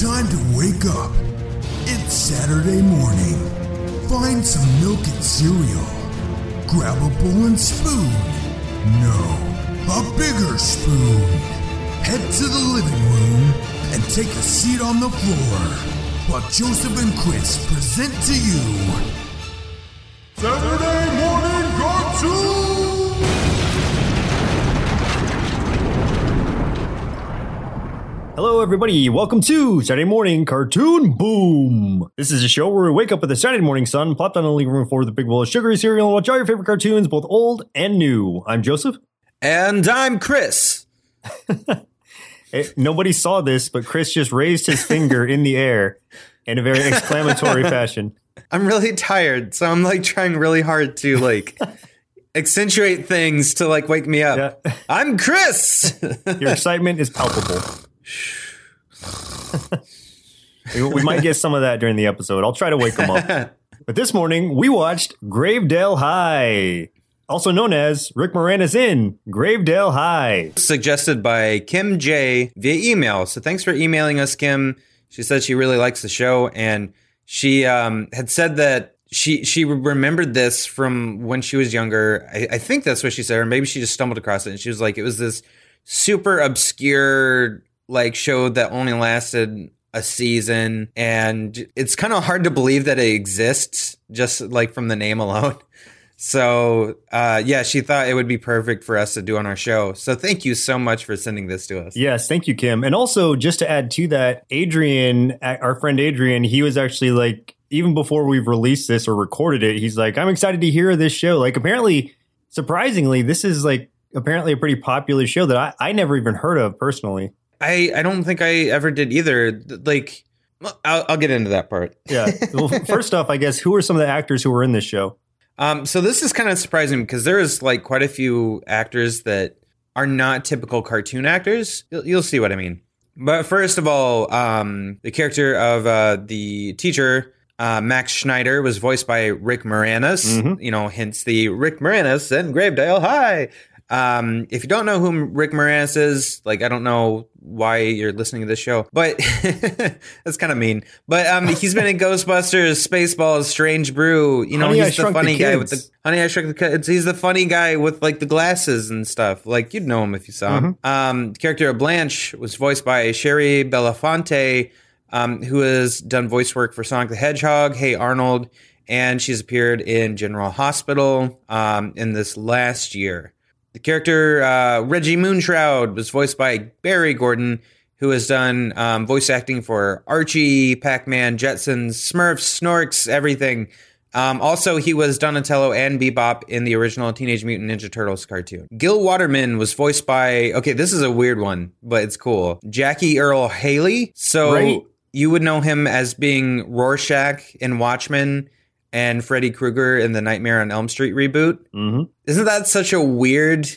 time to wake up. It's Saturday morning. Find some milk and cereal. Grab a bowl and spoon. No, a bigger spoon. Head to the living room and take a seat on the floor while Joseph and Chris present to you Saturday Morning Cartoon! Hello, everybody. Welcome to Saturday Morning Cartoon Boom. This is a show where we wake up with the Saturday morning sun, plop down on the living room floor with a big bowl of sugary cereal, and watch all your favorite cartoons, both old and new. I'm Joseph. And I'm Chris. Eh, nobody saw this, but Chris just raised his finger in the air in a very exclamatory fashion. I'm really tired, so I'm like trying really hard to like accentuate things to like wake me up. Yeah. I'm Chris. Your excitement is palpable. We, we might get some of that during the episode. I'll try to wake them up. But this morning, we watched Gravedale High, also known as Rick Moranis in Gravedale High. Suggested by Kim J via email. So thanks for emailing us, Kim. She said she really likes the show, and she um, had said that she she remembered this from when she was younger. I, I think that's what she said, or maybe she just stumbled across it. And she was like, it was this super obscure like show that only lasted a season and it's kind of hard to believe that it exists just like from the name alone so uh, yeah she thought it would be perfect for us to do on our show so thank you so much for sending this to us Yes, thank you, Kim. And also, just to add to that, Adrian, our friend Adrian, he was actually like, even before we've released this or recorded it, he's like, I'm excited to hear this show. Like, apparently, surprisingly, this is like apparently a pretty popular show that I, I never even heard of personally. I i don't think i ever did either like I'll, I'll get into that part Yeah. Well, first off, I guess, who are some of the actors who were in this show? Um, so this is kind of surprising because there is like quite a few actors that are not typical cartoon actors. You'll, you'll see what I mean. But first of all, um, the character of uh, the teacher, uh, Max Schneider, was voiced by Rick Moranis. Mhm. You know, hence the Rick Moranis and Gravedale High. Um, if you don't know who Rick Moranis is, like I don't know why you're listening to this show, but that's kind of mean. But um, he's been in Ghostbusters, Spaceballs, Strange Brew. You know, Honey, I he's the Shrunk the funny guy with the Honey, I Shrunk the Kids. He's the funny guy with like the glasses and stuff. Like you'd know him if you saw him. Um, the character of Blanche was voiced by Shari Belafonte, um, who has done voice work for Sonic the Hedgehog, Hey Arnold, and she's appeared in General Hospital um, in this last year. The character uh, Reggie Moonshroud was voiced by Barry Gordon, who has done um, voice acting for Archie, Pac Man, Jetsons, Smurfs, Snorks, everything. Um, also, he was Donatello and Bebop in the original Teenage Mutant Ninja Turtles cartoon. Gil Waterman was voiced by, okay, this is a weird one, but it's cool. Jackie Earle Haley. So Right. you would know him as being Rorschach in Watchmen and Freddy Krueger in the Nightmare on Elm Street reboot. Mm-hmm. Isn't that such a weird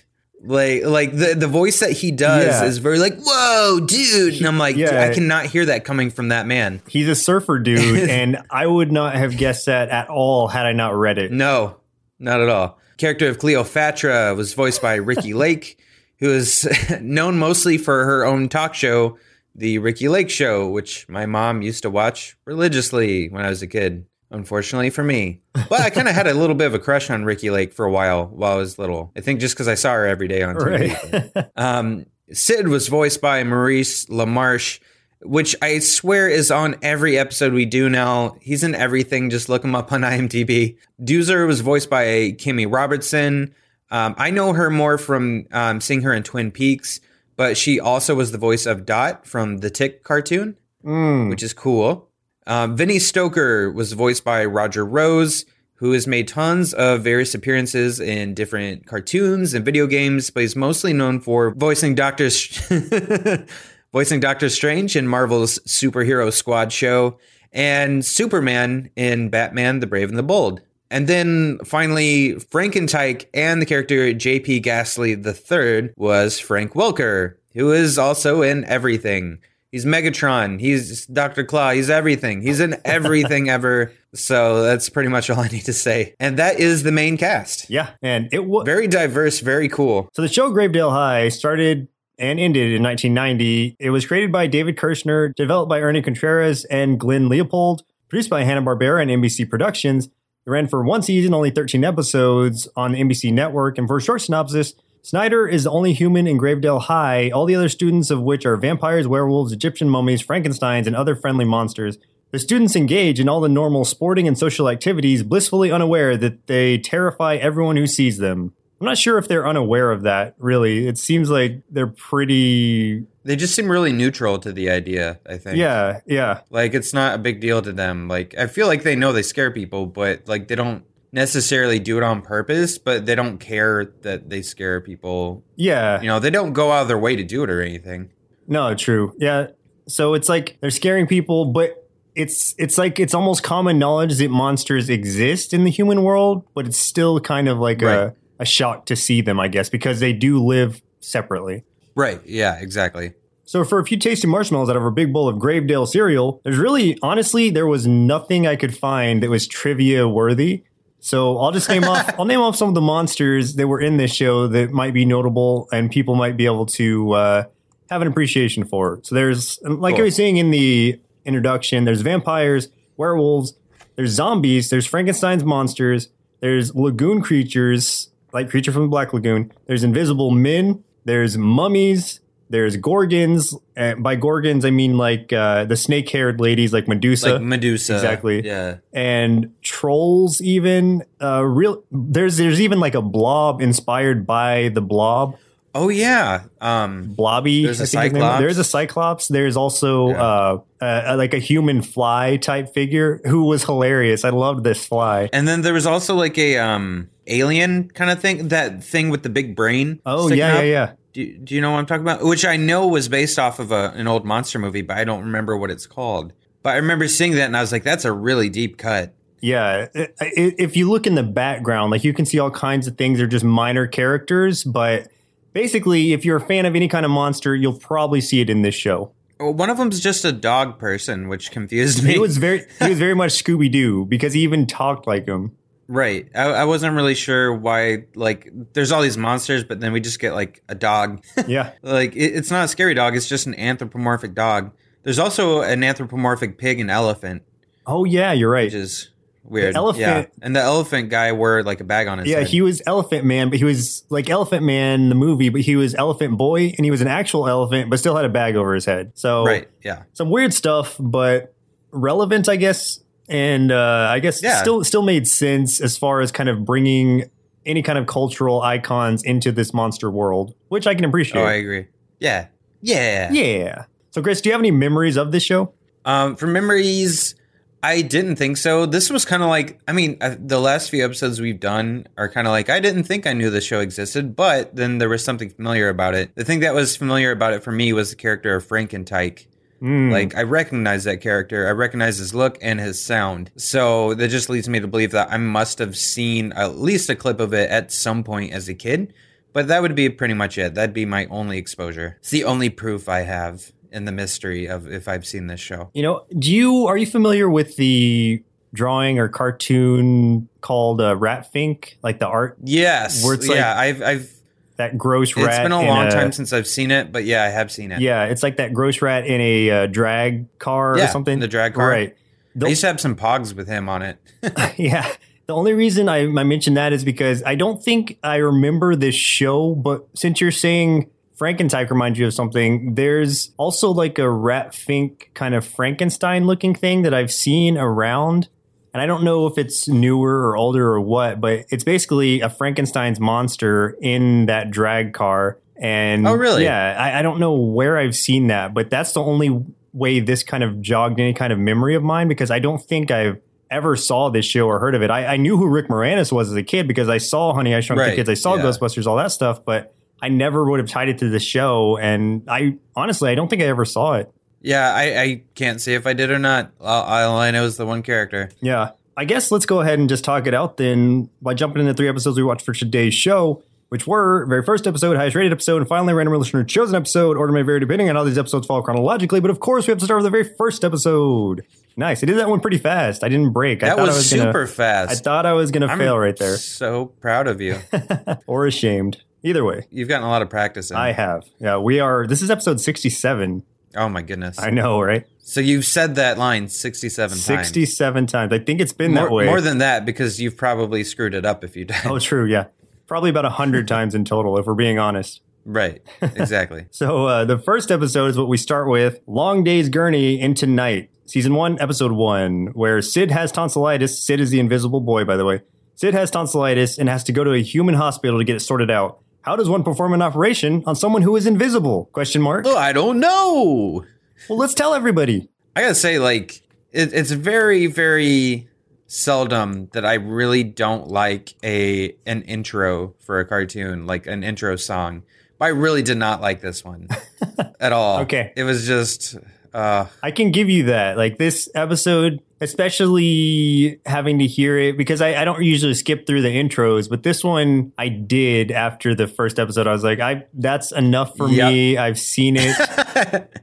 like like the the voice that he does Yeah. is very like whoa dude and I'm like Yeah. I cannot hear that coming from that man. He's a surfer dude, and I would not have guessed that at all had I not read it. No, not at all. Character of Cleopatra was voiced by Ricki Lake, who is known mostly for her own talk show, The Ricki Lake Show, which my mom used to watch religiously when I was a kid. Unfortunately for me, but I kind of had a little bit of a crush on Ricki Lake for a while while I was little. I think just because I saw her every day on TV. Right. Um, Sid was voiced by Maurice LaMarche, which I swear is on every episode we do now. He's in everything. Just look him up on IMDb. Doozer was voiced by Kimmy Robertson. Um, I know her more from um, seeing her in Twin Peaks, but she also was the voice of Dot from the Tick cartoon Mm. which is cool. Um, Vinny Stoker was voiced by Roger Rose, who has made tons of various appearances in different cartoons and video games, but he's mostly known for voicing Doctor voicing Doctor Strange in Marvel's Superhero Squad show and Superman in Batman: The Brave and the Bold. And then finally, Frankentyke and the character J.P. Ghastly III was Frank Welker, who is also in everything. He's Megatron. He's Dr. Claw. He's everything. He's in everything ever. So that's pretty much all I need to say. And that is the main cast. Yeah, and it was Very diverse, very cool. so the show Gravedale High started and ended in 1990. It was created by David Kirshner, developed by Ernie Contreras and Glenn Leopold, produced by Hanna-Barbera and NBC Productions. It ran for one season, only 13 episodes on the NBC network. And for a short synopsis, Snyder is the only human in Gravedale High, all the other students of which are vampires, werewolves, Egyptian mummies, Frankensteins, and other friendly monsters. The students engage in all the normal sporting and social activities, blissfully unaware that they terrify everyone who sees them. I'm not sure if they're unaware of that, really. It seems like they're pretty. They just seem really neutral to the idea, I think. Yeah, yeah. Like it's not a big deal to them. Like I feel like they know they scare people, but like they don't necessarily do it on purpose, but they don't care that they scare people. Yeah. You know, they don't go out of their way to do it or anything. No, true. Yeah. So it's like they're scaring people, but it's it's like it's almost common knowledge that monsters exist in the human world, but it's still kind of like Right. a, a shock to see them, I guess, because they do live separately. Right. Yeah, exactly. So for a few tasty marshmallows out of a big bowl of Gravedale cereal, there's really honestly there was nothing I could find that was trivia worthy. So I'll just name off I'll name off some of the monsters that were in this show that might be notable and people might be able to uh, have an appreciation for. So there's like I Cool. was saying in the introduction, there's vampires, werewolves, there's zombies, there's Frankenstein's monsters, there's lagoon creatures like creature from the Black Lagoon. There's invisible men. There's mummies. There's gorgons. And by gorgons, I mean like uh, the snake-haired ladies, like Medusa, Like Medusa. Exactly. Yeah. and trolls. Even uh, real. There's there's even like a blob inspired by the blob. Oh yeah. Um Blobby. There's a I think his name is. Cyclops. There's a cyclops. There's also Yeah. uh, uh, like a human fly type figure who was hilarious. I loved this fly. and then there was also like a um alien kind of thing, that thing with the big brain. Oh yeah, yeah, yeah. Do, do you know what I'm talking about? Which I know was based off of a, an old monster movie, but I don't remember what it's called. But I remember seeing that and I was like, that's a really deep cut. Yeah, if you look in the background, like you can see all kinds of things. They're just minor characters, but basically, if you're a fan of any kind of monster, you'll probably see it in this show. One of them's just a dog person, which confused me. He was very, he was very much Scooby Doo because he even talked like him. Right. I, I wasn't really sure why. Like, there's all these monsters, but then we just get like a dog. Yeah, like, it, it's not a scary dog. It's just an anthropomorphic dog. There's also an anthropomorphic pig and elephant, oh yeah, you're right. which is weird. The elephant- yeah. And the elephant guy wore like a bag on his Yeah, head. he was Elephant Man, but he was like Elephant Man the movie, but he was Elephant Boy, and he was an actual elephant, but still had a bag over his head. So right. Yeah. some weird stuff, but relevant, I guess, and uh, I guess Yeah. still still made sense as far as kind of bringing any kind of cultural icons into this monster world, which I can appreciate. Oh, I agree. Yeah. Yeah. yeah. So, Chris, do you have any memories of this show? Um, for memories, I didn't think so. This was kind of like, I mean, uh, the last few episodes we've done are kind of like, I didn't think I knew the show existed, but then there was something familiar about it. The thing that was familiar about it for me was the character of Frankentyke. Mm. Like, I recognize that character. I recognize his look and his sound. So that just leads me to believe that I must have seen at least a clip of it at some point as a kid. But that would be pretty much it. That'd be my only exposure. It's the only proof I have in the mystery of if I've seen this show. You know, do you are you familiar with the drawing or cartoon called uh, Rat Fink, like the art Yes. Where it's yeah, I've I've that gross rat. It's been a long time since I've seen it, but yeah, I have seen it. Yeah, it's like that gross rat in a uh, drag car Yeah, or something. the drag car. right? I used to have some pogs with him on it. yeah. The only reason I, I mentioned that is because I don't think I remember this show, but since you're saying Frankentyke reminds you of something, there's also like a Rat Fink kind of Frankenstein looking thing that I've seen around. And I don't know if it's newer or older or what, but it's basically a Frankenstein's monster in that drag car. And Oh, really? Yeah, I, I don't know where I've seen that, but that's the only way this kind of jogged any kind of memory of mine because I don't think I've ever saw this show or heard of it. I, I knew who Rick Moranis was as a kid because I saw Honey I Shrunk the Kids, I saw yeah. Ghostbusters, all that stuff, but I never would have tied it to the show. And I honestly, I don't think I ever saw it. Yeah, I, I can't say if I did or not. All, all I know is the one character. Yeah. I guess let's go ahead and just talk it out then by jumping into the three episodes we watched for today's show, which were very first episode, highest rated episode, and finally random listener chosen episode. Order may vary depending on how these episodes fall chronologically, but of course we have to start with the very first episode. Nice. I did that one pretty fast. I didn't break. I That thought was, I was super Gonna, I thought I was gonna fail right there. So proud of you. or ashamed. Either way, You've gotten a lot of practice in. I have. Yeah, we are. This is episode 67. Oh my goodness. I know, right? so you've said that line 67 times. 67 times. I think it's been More, that way. more than that because you've probably screwed it up if you did. oh, true. Yeah. Probably about 100 times in total, if we're being honest. Right. Exactly. So uh, the first episode is what we start with Long Day's Gurney into Night, season one, episode one, where Sid has tonsillitis. Sid is the invisible boy, by the way. Sid has tonsillitis and has to go to a human hospital to get it sorted out. How does one perform an operation on someone who is invisible? Question mark. oh, I don't know. Well, let's tell everybody. I gotta say, like, it, it's very, very seldom that I really don't like a an intro for a cartoon, like an intro song. But I really did not like this one at all. Okay. it was just, uh, I can give you that. Like this episode, especially having to hear it because I, I don't usually skip through the intros, but this one I did after the first episode. I was like, I that's enough for Yep. me. I've seen it,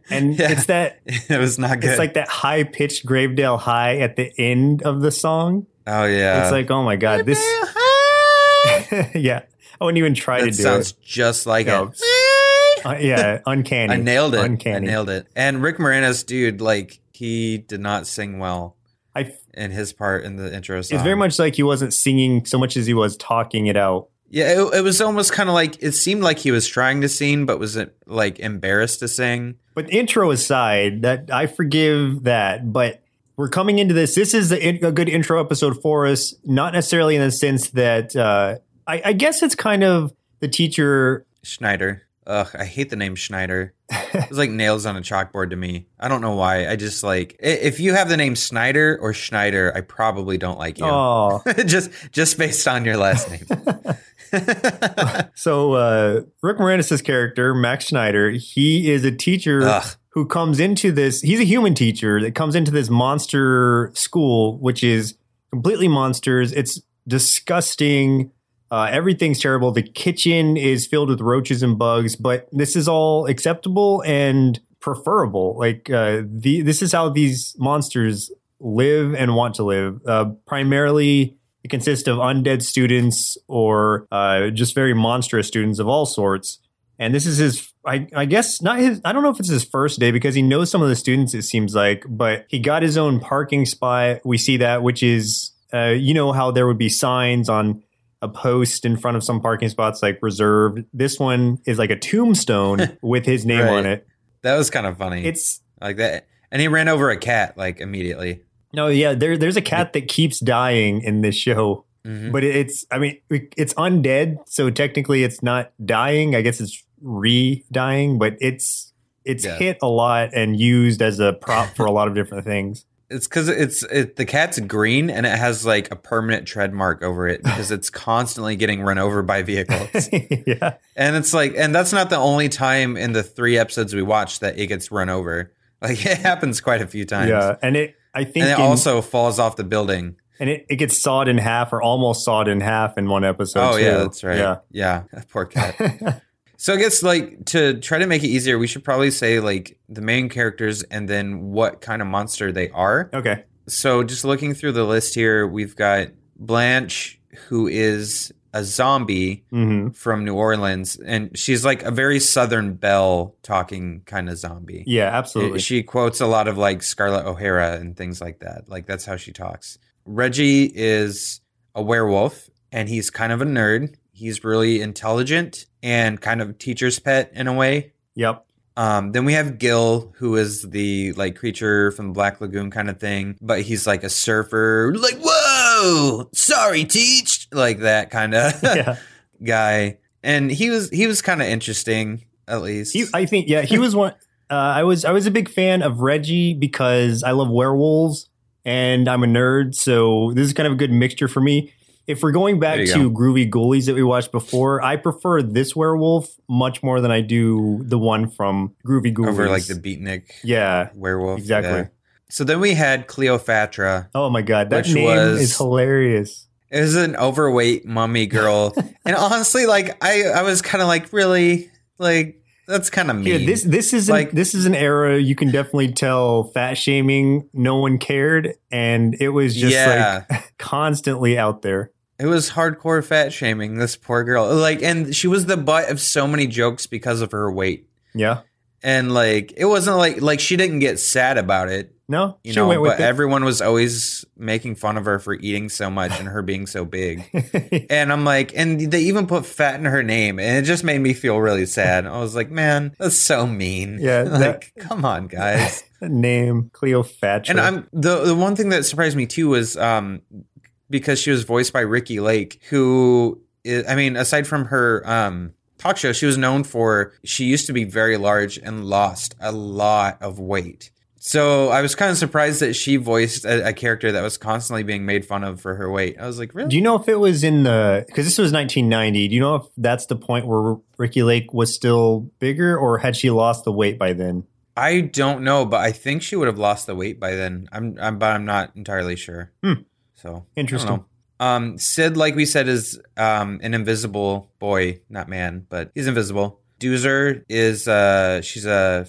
and Yeah. it's that it was not good. it's like that high pitched Gravedale high at the end of the song. oh yeah, it's like, oh my god, this. yeah, I wouldn't even try that to do sounds it. Sounds just like No. it. Uh, yeah, uncanny. I nailed it. Uncanny. I nailed it. And Rick Moranis, dude, like he did not sing well I in his part in the intro song. It's very much like he wasn't singing so much as he was talking it out. Yeah, it, it was almost kind of like it seemed like he was trying to sing, but was like embarrassed to sing. But intro aside, that I forgive that. But we're coming into this. This is a, a good intro episode for us. Not necessarily in the sense that uh, I, I guess it's kind of the teacher. Schneider. Ugh, I hate the name Schneider. It's like nails on a chalkboard to me. I don't know why. I just like if you have the name Snyder or Schneider, I probably don't like you. Oh, just just based on your last name. so uh, Rick Moranis' character Max Schneider, he is a teacher Ugh. who comes into this. He's a human teacher that comes into this monster school, which is completely monsters. It's disgusting. Uh, everything's terrible. The kitchen is filled with roaches and bugs, but this is all acceptable and preferable. Like uh, the this is how these monsters live and want to live. Uh, primarily, it consists of undead students or uh, just very monstrous students of all sorts. And this is his, I, I guess, not his, I don't know if it's his first day because he knows some of the students, it seems like, but he got his own parking spot. We see that, which is, uh, you know, how there would be signs on a post in front of some parking spots like reserved. This one is like a tombstone with his name Right. on it. That was kind of funny. It's, like that. And he ran over a cat like immediately. no, yeah, there, there's a cat that keeps dying in this show. Mhm. but it's i mean it's undead so technically it's not dying i guess it's re-dying but it's it's Yeah. hit a lot and used as a prop for a lot of different things It's because it's it, the cat's green and it has like a permanent tread mark over it because it's constantly getting run over by vehicles. yeah and it's like, and that's not the only time in the three episodes we watched that it gets run over. Like it happens quite a few times. yeah and it i think And it in- also falls off the building. and it, it gets sawed in half or almost sawed in half in one episode oh too. yeah, that's right. yeah Yeah, poor cat. So I guess like to try to make it easier, we should probably say like the main characters and then what kind of monster they are. okay So just looking through the list here, we've got Blanche, who is a zombie hmm from New Orleans, and she's like a very Southern Belle talking kind of zombie. yeah absolutely She quotes a lot of like Scarlett O'Hara and things like that. Like that's how she talks. Reggie is a werewolf and he's kind of a nerd. He's really intelligent and kind of teacher's pet in a way. yep Um, then we have Gil, who is the like creature from the Black Lagoon kind of thing, but he's like a surfer, like whoa, sorry, teach, like that kind of yeah guy. And he was he was kind of interesting, at least. He, I think, yeah, he was one. Uh, I was, I was a big fan of Reggie because I love werewolves and I'm a nerd, so this is kind of a good mixture for me. If we're going back to Groovie Goolies that we watched before, I prefer this werewolf much more than I do the one from Groovie Goolies. over like the beatnik yeah. werewolf. Exactly. yeah. So then we had Cleopatra. Oh my god, that name was- is hilarious. It was an overweight mummy girl, and honestly, like I, I was kind of like, really, like that's kind of mean. Yeah, this this is Like- an, this is an era you can definitely tell fat shaming. No one cared, and it was just Yeah. like constantly out there. It was hardcore fat shaming this poor girl. Like, and she was the butt of so many jokes because of her weight. Yeah. And like, it wasn't like like she didn't get sad about it, No, you she know. went with But everyone was always making fun of her for eating so much and her being so big. And I'm like, and they even put fat in her name, and it just made me feel really sad. I was like, man, that's so mean. Yeah, like, come on, guys. Name Cleopatra. And I'm the the one thing that surprised me too was um because she was voiced by Ricki Lake, who is, I mean, aside from her um talk show, she was known for she used to be very large and lost a lot of weight. So I was kind of surprised that she voiced a, a character that was constantly being made fun of for her weight. I was like, really? Do you know if it was in the because this was 1990? Do you know if that's the point where Ricki Lake was still bigger, or had she lost the weight by then? I don't know, but I think she would have lost the weight by then. I'm, I'm but I'm not entirely sure. Hmm. So Interesting. Um, Sid, like we said, is um an invisible boy, not man, but he's invisible. Doozer is uh she's a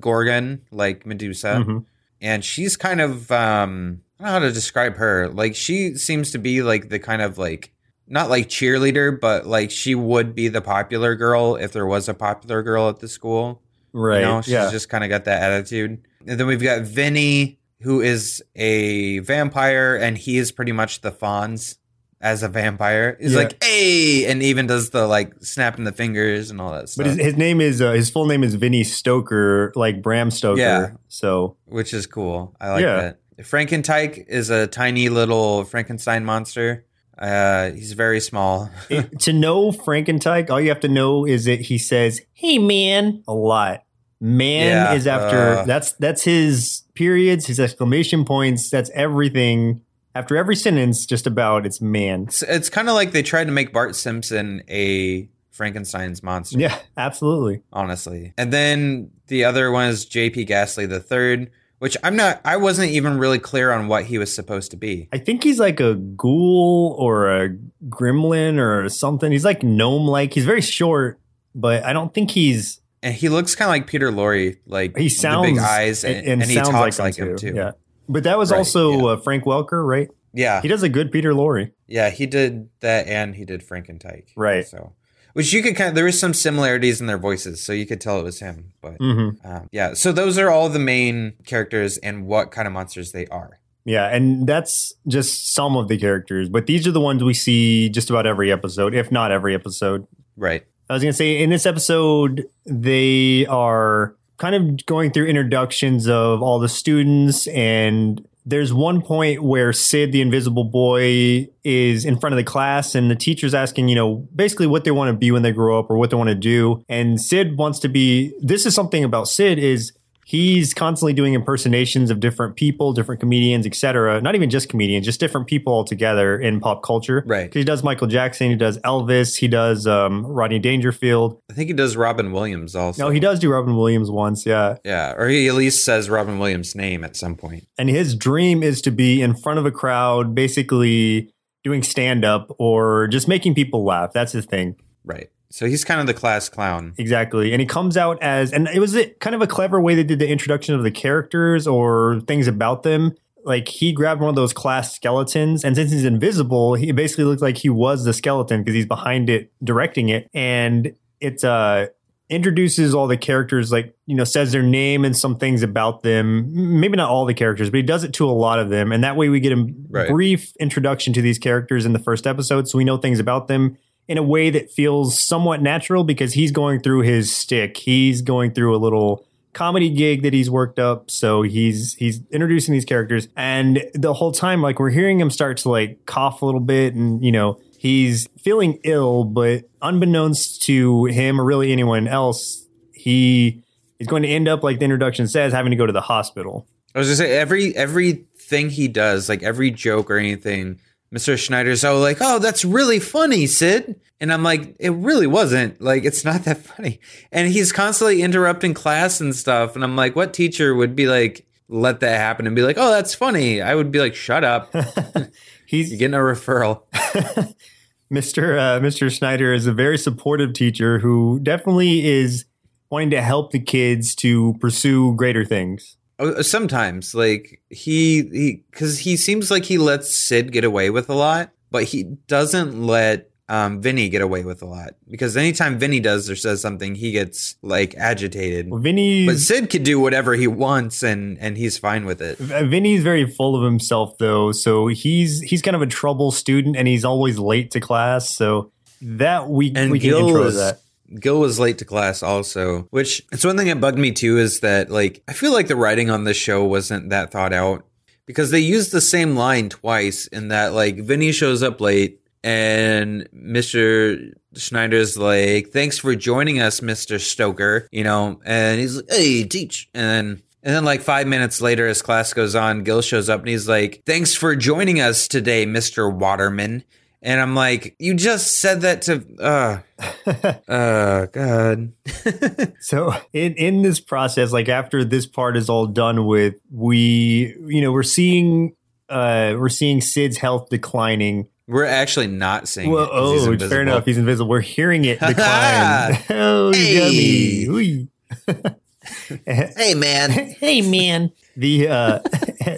Gorgon like Medusa, Mhm. and she's kind of um I don't know how to describe her. Like she seems to be like the kind of like not like cheerleader, but like she would be the popular girl if there was a popular girl at the school. Right. You know, she's yeah. just kind of got that attitude. And then we've got Vinny, who is a vampire, and he is pretty much the Fonz as a vampire. He's Yeah. like, hey, and even does the like snapping the fingers and all that stuff, but his, his name is uh, his full name is Vinny Stoker, like Bram Stoker. Yeah. So which is cool. I like Yeah. that. Frankentyke is a tiny little Frankenstein monster. Uh, he's very small. it- to know Frankentyke, all you have to know is that he says, "Hey, man," a lot. Man Yeah, is after uh. that's that's his periods, his exclamation points. That's everything. After every sentence, just about it's man. It's, it's kind of like they tried to make Bart Simpson a Frankenstein's monster. Yeah, absolutely. honestly. And then the other one is JP Ghastly the third, which I'm not I wasn't even really clear on what he was supposed to be. I think he's like a ghoul or a gremlin or something. He's like gnome like. He's very short, but I don't think he's. And he looks kind of like Peter Lorre, like He sounds the big eyes and, and, he sounds talks like, like, him too. Yeah, but that was Right, also yeah. uh, Frank Welker, right? Yeah. He does a good Peter Lorre. Yeah, he did that and he did Frankentyke. Right. So which you could kind of there is some similarities in their voices, so you could tell it was him. But hmm um, yeah, so those are all the main characters and what kind of monsters they are. Yeah, and that's just some of the characters, but these are the ones we see just about every episode, if not every episode. Right. I was going to say in this episode, they are kind of going through introductions of all the students. And there's one point where Sid, the invisible boy, is in front of the class, and the teacher's asking, you know, basically what they want to be when they grow up or what they want to do. And Sid wants to be this is something about Sid is he's constantly doing impersonations of different people, different comedians, etc. Not even just comedians, just different people altogether in pop culture. Right. Because he does Michael Jackson, he does Elvis, he does um, Rodney Dangerfield. I think he does Robin Williams also. No, he does do Robin Williams once, yeah. Yeah, or he at least says Robin Williams' name at some point. And his dream is to be in front of a crowd, basically doing stand up or just making people laugh. That's his thing. Right. So he's kind of the class clown. Exactly. And he comes out as, and it was a, kind of a clever way they did the introduction of the characters or things about them. Like he grabbed one of those class skeletons, and since he's invisible, he basically looked like he was the skeleton because he's behind it directing it. And it uh, introduces all the characters, like, you know, says their name and some things about them. Maybe not all the characters, but he does it to a lot of them. And that way we get a Right. brief introduction to these characters in the first episode. So we know things about them in a way that feels somewhat natural because he's going through his stick. He's going through a little comedy gig that he's worked up. So he's he's introducing these characters and the whole time like we're hearing him start to like cough a little bit and you know, he's feeling ill, but unbeknownst to him or really anyone else, he is going to end up like the introduction says having to go to the hospital. I was just say every everything he does, like every joke or anything, Mr. Schneider's all like, "Oh, that's really funny, Sid," and I'm like, "It really wasn't. Like, it's not that funny." And he's constantly interrupting class and stuff, and I'm like, "What teacher would be like?" Let that happen and be like, oh, that's funny. I would be like, shut up. He's You're getting a referral. Mr. Uh, Mr. Schneider is a very supportive teacher who definitely is wanting to help the kids to pursue greater things. Oh, Sometimes, like he he, because he seems like he lets Sid get away with a lot. but he doesn't let um, Vinny get away with a lot because anytime Vinny does or says something, he gets like agitated. Well, Vinny's But Sid could do whatever he wants, and and he's fine with it. Vinny's very full of himself though, so he's he's kind of a trouble student and he's always late to class. So that we And we can Gil intro is that. Gil was late to class also, which it's one thing that bugged me too is that like I feel like the writing on this show wasn't that thought out because they used the same line twice in that like Vinny shows up late and Mr. Schneider's like, "Thanks for joining us, Mr. Stoker," you know, and he's like, "Hey, teach," and then. And then, like five minutes later, as class goes on, Gil shows up and he's like, "Thanks for joining us today, Mister Waterman." And I'm like, "You just said that to, uh, uh, God." So in in this process, like after this part is all done with, we you know we're seeing uh we're seeing Sid's health declining. We're actually not seeing Well, it. oh, fair enough. He's invisible. We're hearing it decline. oh, Hey. Hey, man. hey man the uh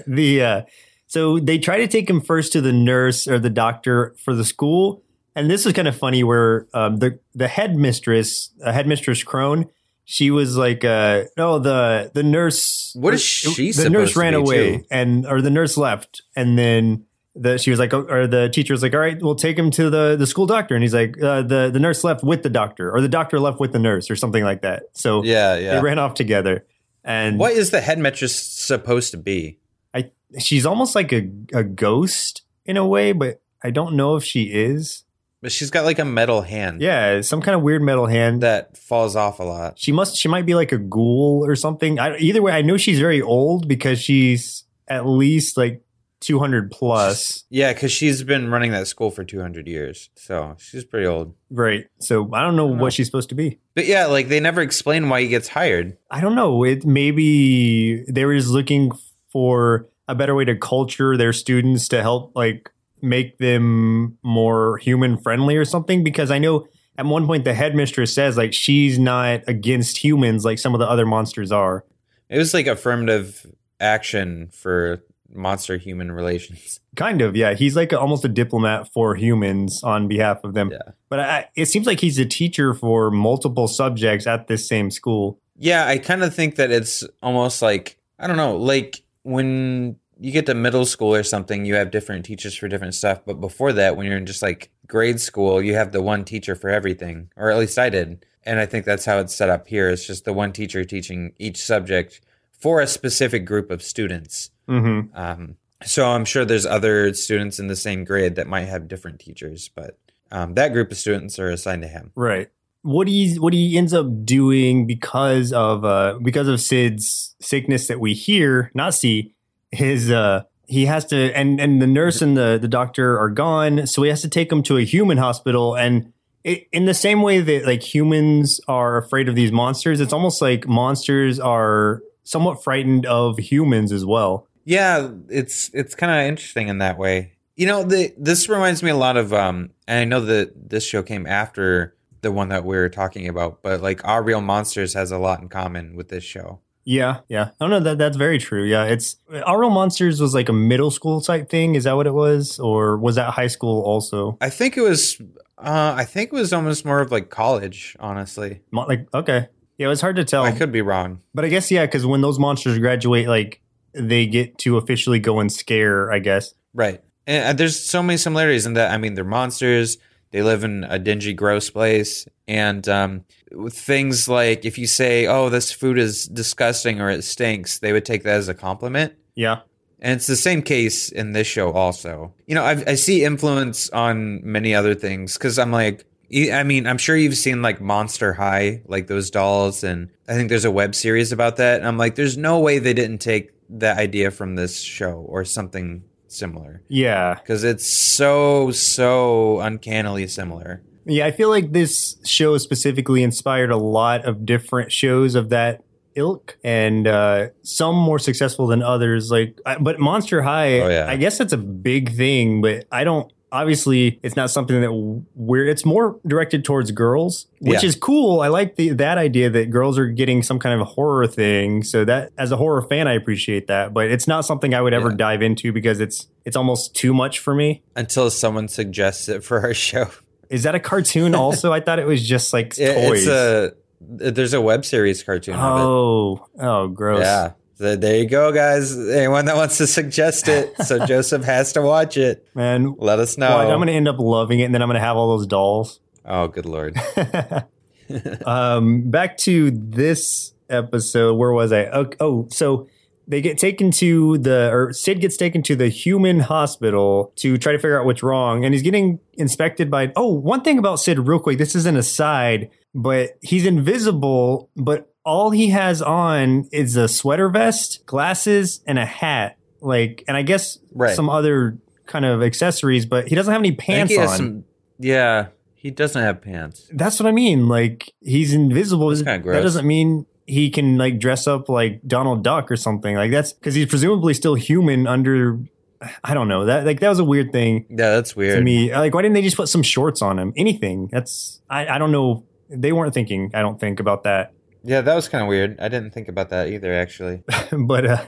the uh so they try to take him first to the nurse or the doctor for the school and this is kind of funny where um the the headmistress uh, headmistress crone she was like uh no the the nurse What is she the nurse ran away too? and or the nurse left and then the, she was like, oh, or the teacher was like, all right, we'll take him to the, the school doctor. And he's like, uh, the, the nurse left with the doctor or the doctor left with the nurse or something like that. So Yeah, they ran off together. And What is the headmistress supposed to be? I she's almost like a, a ghost in a way, but I don't know if she is. But she's got like a metal hand Yeah, some kind of weird metal hand. that falls off a lot. She must she might be like a ghoul or something. I, either way, I know she's very old because she's at least like 200 plus. Yeah, because she's been running that school for 200 years. So she's pretty old. Right. So I don't know I don't know. what she's supposed to be. But yeah, like they never explain why he gets hired. I don't know. It maybe they were just looking for a better way to culture their students to help like make them more human friendly or something because I know at one point the headmistress says like she's not against humans like some of the other monsters are. It was like affirmative action for monster human relations. Kind of, yeah. He's like a, almost a diplomat for humans on behalf of them. Yeah. But I, it seems like he's a teacher for multiple subjects at this same school. Yeah, I kind of think that it's almost like I don't know, like when you get to middle school or something, you have different teachers for different stuff. But before that, when you're in just like grade school, you have the one teacher for everything, or at least I did. And I think that's how it's set up here. It's just the one teacher teaching each subject for a specific group of students. Mm-hmm. Um, so I'm sure there's other students in the same grade that might have different teachers, but um, that group of students are assigned to him. Right. What he what he ends up doing because of uh because of Sid's sickness that we hear, not see, is uh he has to and and the nurse and the the doctor are gone, so he has to take him to a human hospital and it, in the same way that like humans are afraid of these monsters, it's almost like monsters are somewhat frightened of humans as well. Yeah, it's it's kind of interesting in that way. You know, the this reminds me a lot of um and I know that this show came after the one that we are talking about, but like Aaahh!!! Real Monsters has a lot in common with this show. Yeah, yeah. Oh no, that that's very true. Yeah, it's Aaahh!!! Real Monsters was like a middle school type thing. Is that what it was, or was that high school also? I think it was uh I think it was almost more of like college, honestly. Mo- Like, okay, yeah, it was hard to tell. I could be wrong. but I guess yeah, because when those monsters graduate, like they get to officially go and scare. I guess. Right. And uh, there's so many similarities in that. I mean, they're monsters. They live in a dingy, gross place. And um, with things like if you say, oh, this food is disgusting or it stinks, they would take that as a compliment. Yeah. And it's the same case in this show, also. You know, I've, I see influence on many other things because I'm like, I mean, I'm sure you've seen like Monster High, like those dolls, and I think there's a web series about that. And I'm like, there's no way they didn't take that idea from this show or something similar Yeah. because it's so, so uncannily similar. Yeah. I feel like this show specifically inspired a lot of different shows of that ilk and uh some more successful than others like I, but monster high Oh, yeah. i guess that's a big thing but i don't obviously it's not something that we're it's more directed towards girls which Yeah. is cool. I like the that idea that girls are getting some kind of horror thing. So that as a horror fan i appreciate that. But it's not something i would ever Yeah. dive into because it's it's almost too much for me. Until someone suggests it for our show. is that a cartoon also? I thought it was just like It- toys. It's a there's a web series cartoon of oh. Oh gross. Yeah. So there you go, guys. Anyone that wants to suggest it, so Joseph has to watch it. man Let us know. well, i'm gonna end up loving it and then i'm gonna have all those dolls oh, good lord. um, back to this episode. Where was I? Oh, oh, so they get taken to the, or Sid gets taken to the human hospital to try to figure out what's wrong. And he's getting inspected by, oh, one thing about Sid, real quick. This is an aside, but he's invisible, but all he has on is a sweater vest, glasses, and a hat. Like, and I guess Right. some other kind of accessories, but he doesn't have any pants on. some. Yeah, he doesn't have pants. That's what I mean. Like he's invisible. That doesn't mean he can like dress up like Donald Duck or something. Like that's because he's presumably still human under. I don't know that like that was a weird thing Yeah, that's weird to me. Like why didn't they just put some shorts on him? Anything. That's I I don't know. They weren't thinking. I don't think about that. Yeah, that was kind of weird. I didn't think about that either, actually. but uh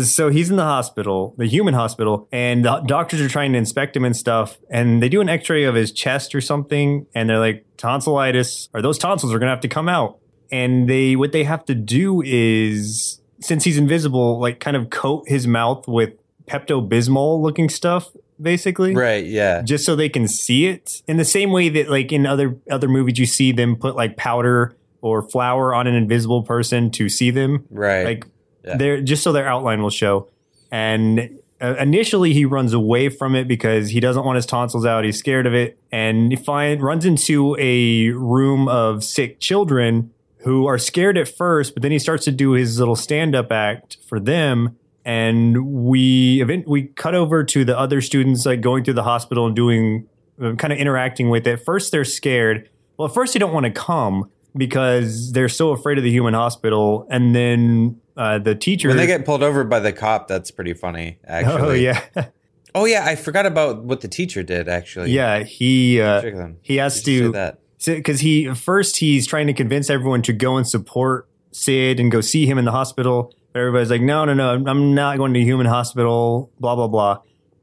so he's in the hospital, the human hospital, and the doctors are trying to inspect him and stuff. And they do an x ray of his chest or something, and they're like, tonsillitis, or those tonsils are going to have to come out. And they, what they have to do is, since he's invisible, like kind of coat his mouth with Pepto Bismol looking stuff, basically right? Yeah. just so they can see it in the same way that like in other other movies you see them put like powder or flour on an invisible person to see them. Right. like Yeah. they're just so their outline will show. And uh, initially he runs away from it because he doesn't want his tonsils out. He's scared of it. And he find runs into a room of sick children who are scared at first but then he starts to do his little stand-up act for them. And we event we cut over to the other students like going through the hospital and doing uh, kind of interacting with it. First they're scared. Well at first they don't want to come because they're so afraid of the human hospital and then uh, the teacher when they get pulled over by the cop, that's pretty funny, actually. oh yeah Oh yeah, I forgot about what the teacher did. Actually. yeah He, uh, he has to that. because he first he's trying to convince everyone to go and support Sid and go see him in the hospital. But everybody's like, no, no, no, I'm not going to human hospital. Blah blah blah.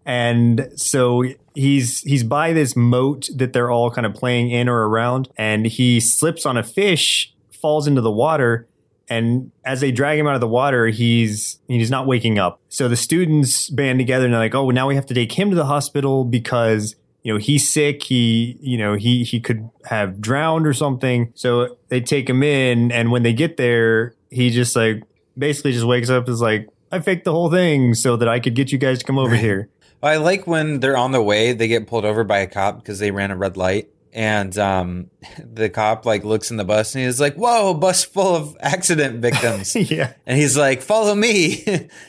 And so he's he's by this moat that they're all kind of playing in or around, and he slips on a fish, falls into the water, and as they drag him out of the water, he's he's not waking up. So the students band together and they're like, "Oh, now we have to take him to the hospital because you know he's sick. He you know he he could have drowned or something." So they take him in, and when they get there, he just like basically just wakes up is like, "I faked the whole thing so that I could get you guys to come over here." I like when they're on the way, they get pulled over by a cop because they ran a red light. And um, the cop like looks in the bus and he's like, "Whoa, bus full of accident victims!" yeah, and he's like, "Follow me!"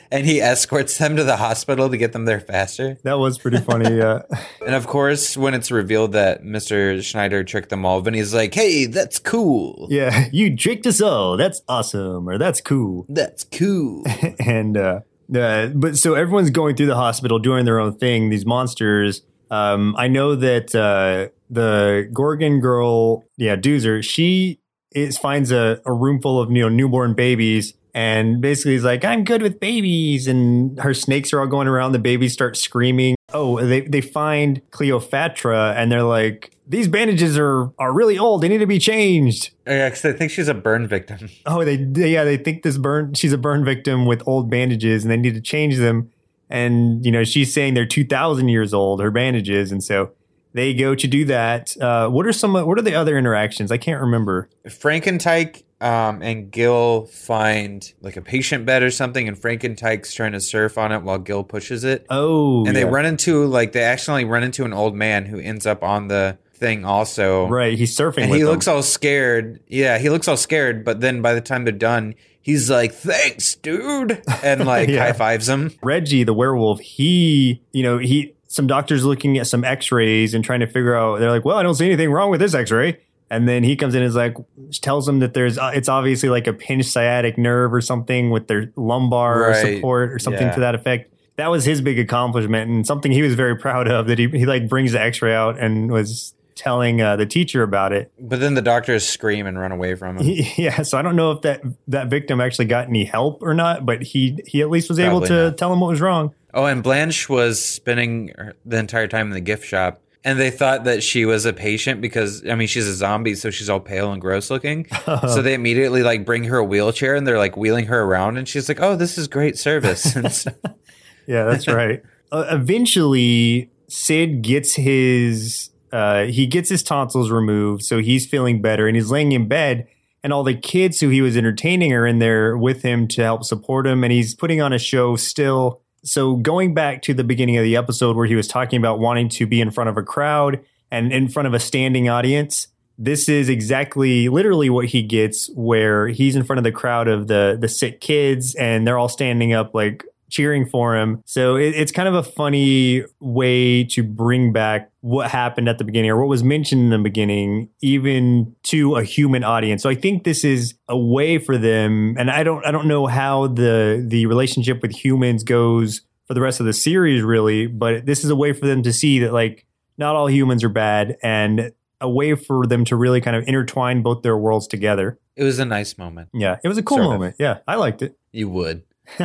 and he escorts them to the hospital to get them there faster. that was pretty funny. Uh, And of course, when it's revealed that Mister Schneider tricked them all, Vinny's like, "Hey, that's cool. yeah, you tricked us all. That's awesome, or that's cool. That's cool." and uh, uh, but so everyone's going through the hospital doing their own thing. These monsters. Um, I know that uh, the Gorgon girl, yeah, Doozer, she is finds a, a room full of you know newborn babies. And basically, is like, I'm good with babies. And her snakes are all going around. The babies start screaming. Oh, they, they find Cleopatra and they're like, these bandages are, are really old. They need to be changed. yeah, because I think she's a burn victim. Oh, they, they yeah, they think this burn she's a burn victim with old bandages and they need to change them. And you know, she's saying they're 2000 years old her bandages and so they go to do that. Uh, what are some what are the other interactions? I can't remember. Frankentyke um, and Gil find like a patient bed or something, and Frankentyke's trying to surf on it while Gil pushes it. Oh, and they run into like they accidentally run into an old man who ends up on the thing also. right, he's surfing And he them. looks all scared. Yeah, he looks all scared, but then by the time they're done, he's like, "Thanks, dude," and like Yeah. high fives him. Reggie, the werewolf, he, you know, he, some doctors looking at some x-rays and trying to figure out, they're like, well, I don't see anything wrong with this x-ray. And then he comes in and is like, tells them that there's, uh, it's obviously like a pinched sciatic nerve or something with their lumbar Right. support or something Yeah. to that effect. that was his big accomplishment and something he was very proud of that he, he like brings the x-ray out and was telling uh, the teacher about it. But then the doctors scream and run away from him. He, yeah, so I don't know if that that victim actually got any help or not, but he he at least was able to not. tell him what was wrong. Oh, and Blanche was spending the entire time in the gift shop. And they thought that she was a patient because I mean she's a zombie, so she's all pale and gross looking. so they immediately like bring her a wheelchair and they're like wheeling her around, and she's like, "Oh, this is great service." Yeah, that's right. uh, eventually, Sid gets his uh, he gets his tonsils removed, so he's feeling better, and he's laying in bed. And all the kids who he was entertaining are in there with him to help support him, and he's putting on a show still. So going back to the beginning of the episode where he was talking about wanting to be in front of a crowd and in front of a standing audience, this is exactly literally what he gets where he's in front of the crowd of the the sick kids and they're all standing up like cheering for him so it, it's kind of a funny way to bring back what happened at the beginning or what was mentioned in the beginning even to a human audience so i think this is a way for them and i don't i don't know how the the relationship with humans goes for the rest of the series really but this is a way for them to see that like not all humans are bad and a way for them to really kind of intertwine both their worlds together. it was a nice moment. Yeah, it was a cool Sort of. moment. Yeah, I liked it. You would.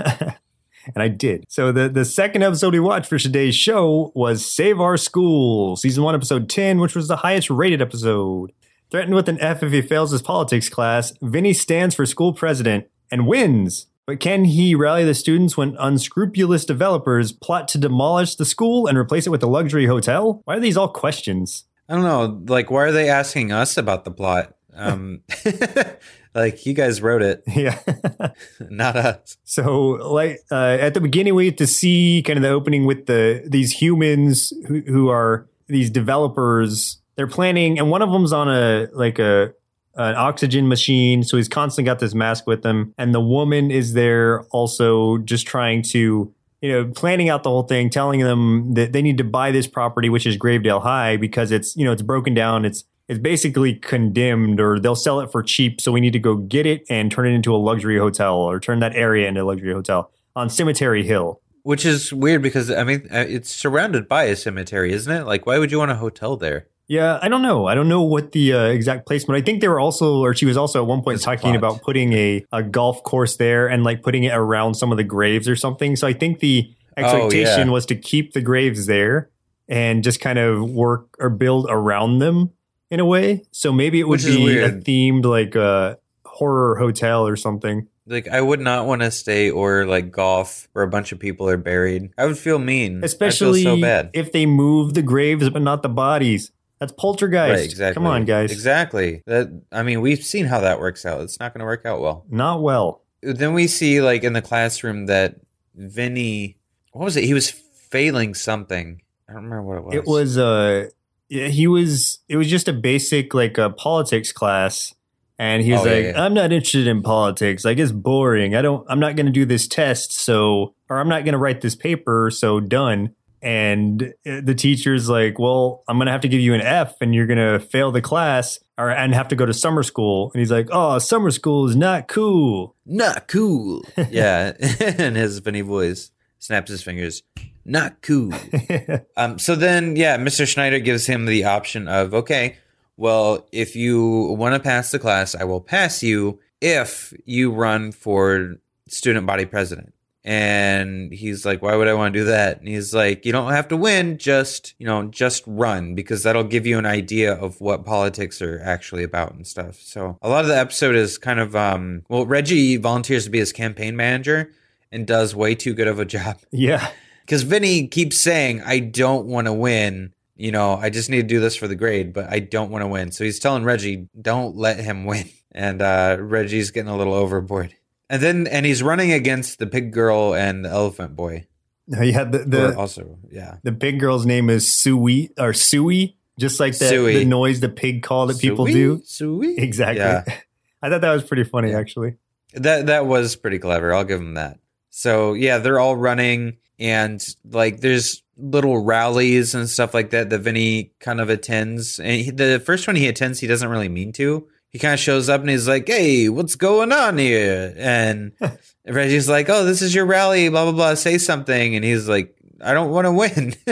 and I did. So the the second episode we watched for today's show was Save Our School, season 1 episode 10, which was the highest rated episode. Threatened with an F if he fails his politics class, Vinny stands for school president and wins. But can he rally the students when unscrupulous developers plot to demolish the school and replace it with a luxury hotel? Why are these all questions? I don't know. Like, why are they asking us about the plot? Um, like you guys wrote it, Yeah. not us. So, like uh, at the beginning, we get to see kind of the opening with the these humans who, who are these developers. They're planning, and one of them's on a like a an oxygen machine, so he's constantly got this mask with him. And the woman is there also, just trying to you know planning out the whole thing, telling them that they need to buy this property, which is Gravedale High, because it's you know it's broken down. It's it's basically condemned or they'll sell it for cheap. So we need to go get it and turn it into a luxury hotel or turn that area into a luxury hotel on Cemetery Hill. Which is weird because I mean uh, it's surrounded by a cemetery, isn't it? Like, why would you want a hotel there? Yeah, I don't know. I don't know what the uh, exact placement. I think they were also, or she was also at one point It's talking about putting a, a golf course there and like putting it around some of the graves or something. So I think the expectation Oh, yeah. was to keep the graves there and just kind of work or build around them in a way. So maybe it would be a themed like a horror hotel or something. Like, I would not want to stay or like golf where a bunch of people are buried. I would feel mean, Especially feel so bad. if they move the graves but not the bodies. That's poltergeist. Right, exactly. Come on, guys. Exactly. That I mean, we've seen how that works out. It's not going to work out well. Not well. Then we see like in the classroom that Vinny, what was it? He was failing something. I don't remember what it was. It was uh he was it was just a basic like a politics class and he was Oh, like yeah. I'm not interested in politics. Like it's boring. I don't I'm not going to do this test so or I'm not going to write this paper so done. And uh, the teacher's like, "Well, I'm going to have to give you an F and you're going to fail the class or and have to go to summer school." And he's like, "Oh, summer school is not cool." not cool. yeah, and his funny voice snaps his fingers. Not cool. Um, so then, yeah, Mr. Schneider gives him the option of, okay, well, if you want to pass the class, I will pass you if you run for student body president. And he's like, why would I want to do that? And he's like, you don't have to win, just, you know, just run because that'll give you an idea of what politics are actually about and stuff. So a lot of the episode is kind of, um, well, Reggie volunteers to be his campaign manager and does way too good of a job yeah. Because Vinny keeps saying, I don't want to win. You know, I just need to do this for the grade, but I don't want to win. So he's telling Reggie, don't let him win. And uh, Reggie's getting a little overboard. And then, and he's running against the pig girl and the elephant boy. Yeah, the the, also, yeah. The pig girl's name is Sui or Sui, just like the, Sui. the noise the pig call that people do. sweet. Exactly. Yeah. I thought that was pretty funny, actually. That that was pretty clever. I'll give him that. So yeah, they're all running, and like there's little rallies and stuff like that that Vinny kind of attends. And he, the first one he attends, he doesn't really mean to. He kind of shows up and he's like, "Hey, what's going on here?" And And Reggie's like, "Oh, this is your rally, blah blah blah. Say something." And he's like, "I don't want to win."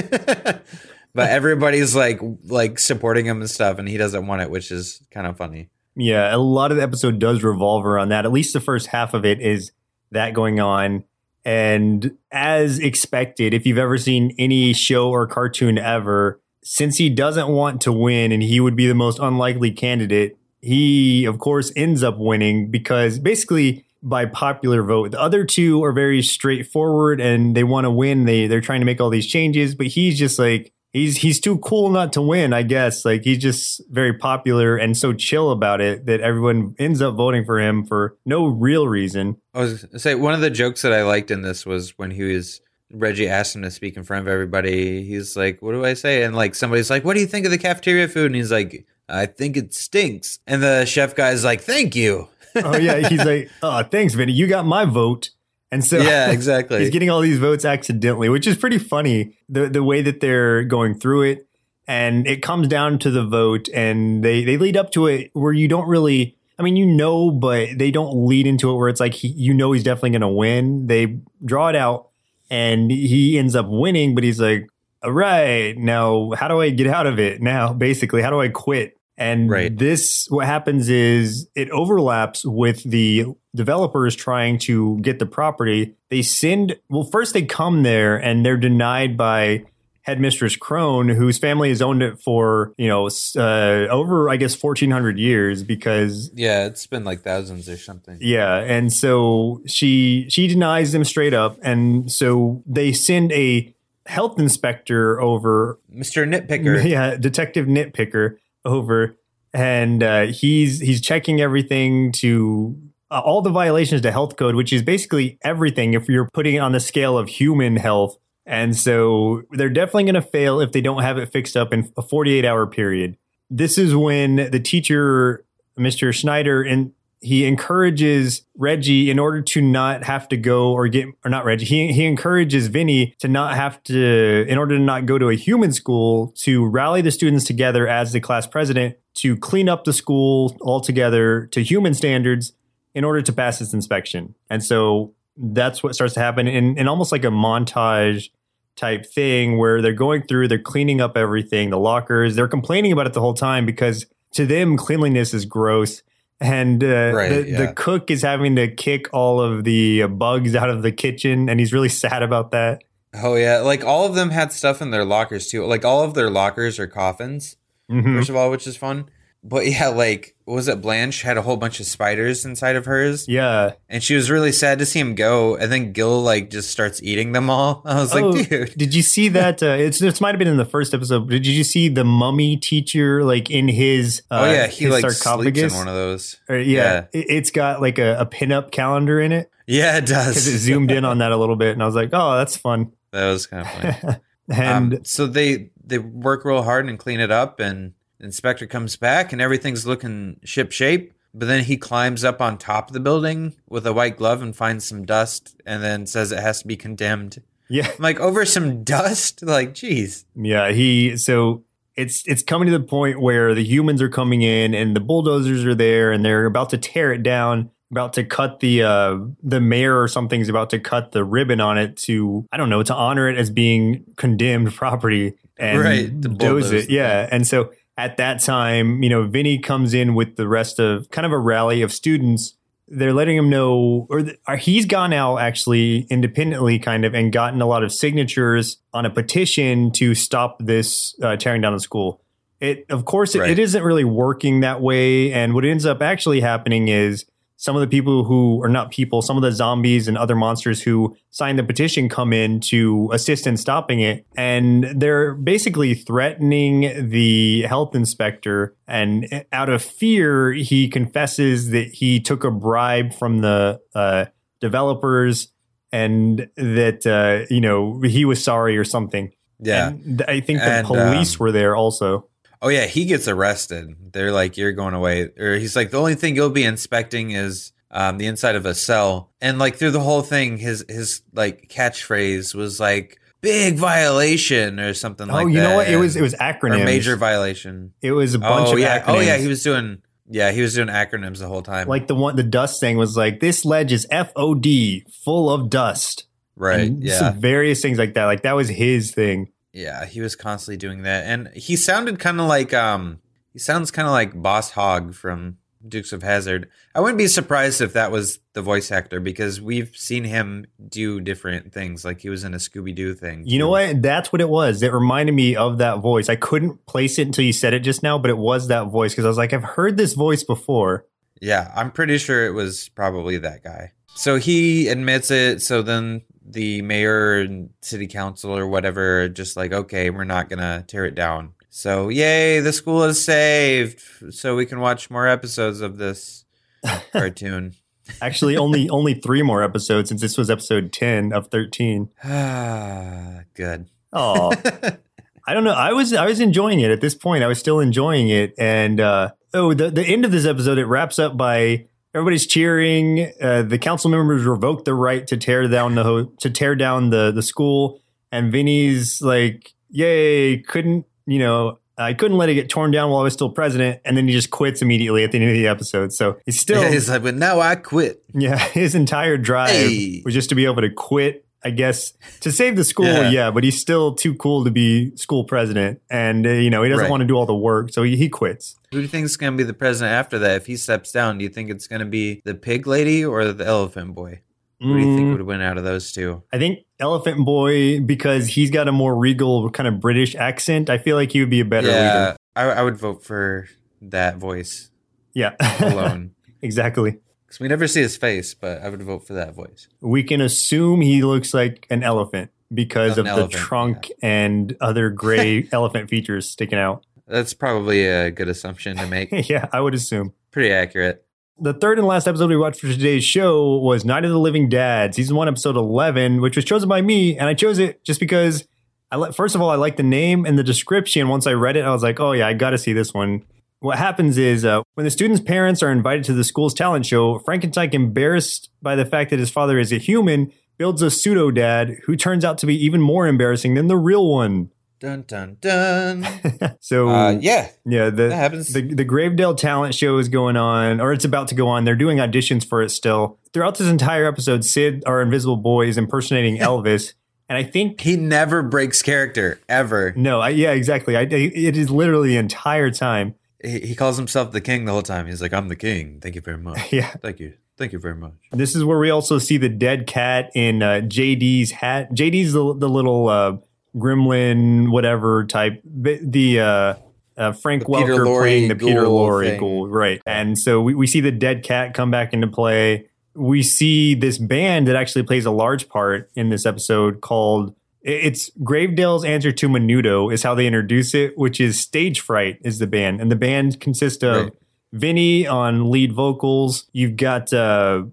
but everybody's like like supporting him and stuff, and he doesn't want it, which is kind of funny. Yeah, a lot of the episode does revolve around that. At least the first half of it is that going on. And as expected, if you've ever seen any show or cartoon ever, since he doesn't want to win and he would be the most unlikely candidate, he, of course, ends up winning because basically by popular vote. The other two are very straightforward and they want to win. They they're trying to make all these changes, but he's just like he's he's too cool not to win, I guess. Like he's just very popular and so chill about it that everyone ends up voting for him for no real reason. I was gonna say one of the jokes that I liked in this was when he was Reggie asked him to speak in front of everybody. He's like, "What do I say?" And like somebody's like, "What do you think of the cafeteria food?" And he's like, "I think it stinks." And the chef guy's like, "Thank you." oh yeah, he's like, "Oh, thanks, Vinny. You got my vote." And so yeah, exactly. he's getting all these votes accidentally, which is pretty funny. The the way that they're going through it, and it comes down to the vote, and they they lead up to it where you don't really. I mean, you know, but they don't lead into it where it's like he, you know he's definitely going to win. They draw it out, and he ends up winning. But he's like, "All right, now how do I get out of it? Now, basically, how do I quit?" And Right. this, what happens is it overlaps with the developers trying to get the property. They send, well, first they come there and they're denied by headmistress Crone, whose family has owned it for, you know, uh, over, I guess, 1400 years because Yeah, it's been like thousands or something. yeah, and so she she denies them straight up, and so they send a health inspector over Mr. Nitpicker. yeah, Detective Nitpicker over, and uh, he's he's checking everything to uh, all the violations to health code, which is basically everything. If you're putting it on the scale of human health, and so they're definitely going to fail if they don't have it fixed up in a 48 hour period. This is when the teacher, Mr. Schneider, and he encourages Reggie in order to not have to go or get or not Reggie. He he encourages Vinny to not have to in order to not go to a human school to rally the students together as the class president to clean up the school altogether to human standards in order to pass its inspection. And so that's what starts to happen in, in almost like a montage type thing where they're going through, they're cleaning up everything, the lockers, they're complaining about it the whole time because to them cleanliness is gross. And uh, Right, the, yeah. the cook is having to kick all of the uh, bugs out of the kitchen, and he's really sad about that. Oh yeah, like all of them had stuff in their lockers too. Like all of their lockers are coffins. Mhm. First of all, which is fun. But yeah, like what was it Blanche had a whole bunch of spiders inside of hers, Yeah. and she was really sad to see him go. And then Gil like just starts eating them all. I was Oh, like, dude, Did you see that? Uh, it's this might have been in the first episode. But did you see the mummy teacher like in his? Uh, oh yeah, he like sleeps sarcophagus? in one of those. Or, yeah, Yeah. It, it's got like a, a pinup calendar in it Yeah, it because does. it zoomed in on that a little bit, and I was like, oh, that's fun. that was kind of funny. and um, so they they work real hard and clean it up, and the inspector comes back, and everything's looking ship shape. But then he climbs up on top of the building with a white glove and finds some dust, and then says it has to be condemned. yeah, I'm like over some dust, like geez. yeah, he so. It's it's coming to the point where the humans are coming in and the bulldozers are there and they're about to tear it down, about to cut the uh the mayor or something's about to cut the ribbon on it to I don't know to honor it as being condemned property and Right, doze it. Yeah, and so at that time, you know, Vinny comes in with the rest of kind of a rally of students. They're letting him know, or, th- or he's gone out actually independently, kind of, and gotten a lot of signatures on a petition to stop this uh, tearing down the school. It, of course, it, Right. it isn't really working that way. And what ends up actually happening is some of the people who are not people, some of the zombies and other monsters who signed the petition come in to assist in stopping it. And they're basically threatening the health inspector. And out of fear, he confesses that he took a bribe from the uh, developers and that, uh, you know, he was sorry or something. Yeah. And I think the And, police um, were there also. Oh yeah, he gets arrested. They're like, "You're going away," or he's like, "The only thing you'll be inspecting is um, the inside of a cell." And like through the whole thing, his his like catchphrase was like "big violation" or something Oh, like that. Oh, you know what? It was it was or major violation. It was a bunch oh of yeah, acronyms. oh yeah, he was doing Yeah, he was doing acronyms the whole time. Like the one, the dust thing was like, this ledge is F O D, full of dust. right. And Yeah. various things like that. Like that was his thing. Yeah, he was constantly doing that, and he sounded kind of like um, he sounds kind of like Boss Hogg from Dukes of Hazzard. I wouldn't be surprised if that was the voice actor because we've seen him do different things. Like he was in a Scooby Doo thing. You know what? That's what it was. It reminded me of that voice. I couldn't place it until you said it just now, but it was that voice because I was like, I've heard this voice before. Yeah, I'm pretty sure it was probably that guy. So he admits it. So then the mayor and city council or whatever just like, okay, we're not gonna tear it down. So yay, the school is saved. So we can watch more episodes of this cartoon. Actually, only only three more episodes since this was episode ten of thirteen. Ah, good. Oh, I don't know. I was I was enjoying it at this point. I was still enjoying it, and uh, oh, the the end of this episode it wraps up by everybody's cheering. Uh, the council members revoke the right to tear down the ho- to tear down the the school, and Vinny's like, "Yay! Couldn't you know?" I couldn't let it get torn down while I was still president, and then he just quits immediately at the end of the episode. So he's still, Yeah, he's like, but now I quit. yeah, his entire drive Hey. was just to be able to quit, I guess, to save the school. Yeah, Yeah. but he's still too cool to be school president. And, uh, you know, he doesn't Right. want to do all the work. So he, he quits. Who do you think is going to be the president after that? If he steps down, do you think it's going to be the pig lady or the elephant boy? Who do you think Mm, would win out of those two? I think Elephant Boy, because he's got a more regal kind of British accent, I feel like he would be a better yeah, leader. I, I would vote for that voice Yeah. alone. exactly. Because we never see his face, but I would vote for that voice. We can assume he looks like an elephant because An of elephant, the trunk and other gray elephant features sticking out. That's probably a good assumption to make. yeah, I would assume. Pretty accurate. the third and last episode we watched for today's show was Night of the Living Dad, season one, episode 11, which was chosen by me. And I chose it just because I first of all, I like the name and the description. Once I read it, I was like, oh, yeah, I got to see this one. What happens is uh, when the students' parents are invited to the school's talent show, Frankenstein, embarrassed by the fact that his father is a human, builds a pseudo dad who turns out to be even more embarrassing than the real one. Dun dun dun. So, uh, yeah, yeah, the, that happens. the the Gravedale talent show is going on, or it's about to go on. They're doing auditions for it still. Throughout this entire episode, Sid, our Invisible Boy, is impersonating Elvis, and I think he never breaks character ever. no, I, yeah, exactly. I, it is literally the entire time. He, he calls himself the king the whole time. He's like, "I'm the king. Thank you very much. Yeah, Thank you. Thank you very much." this is where we also see the dead cat in uh, JD's hat. JD's the the little uh, gremlin, whatever type. The, the uh, uh, Frank The Welker playing the Peter Lorre ghoul, right? And so we, we see the dead cat come back into play. We see this band that actually plays a large part in this episode called. It's Gravedale's answer to Menudo is how they introduce it, which is Stage Fright is the band, and the band consists of Right. Vinny on lead vocals. You've got uh,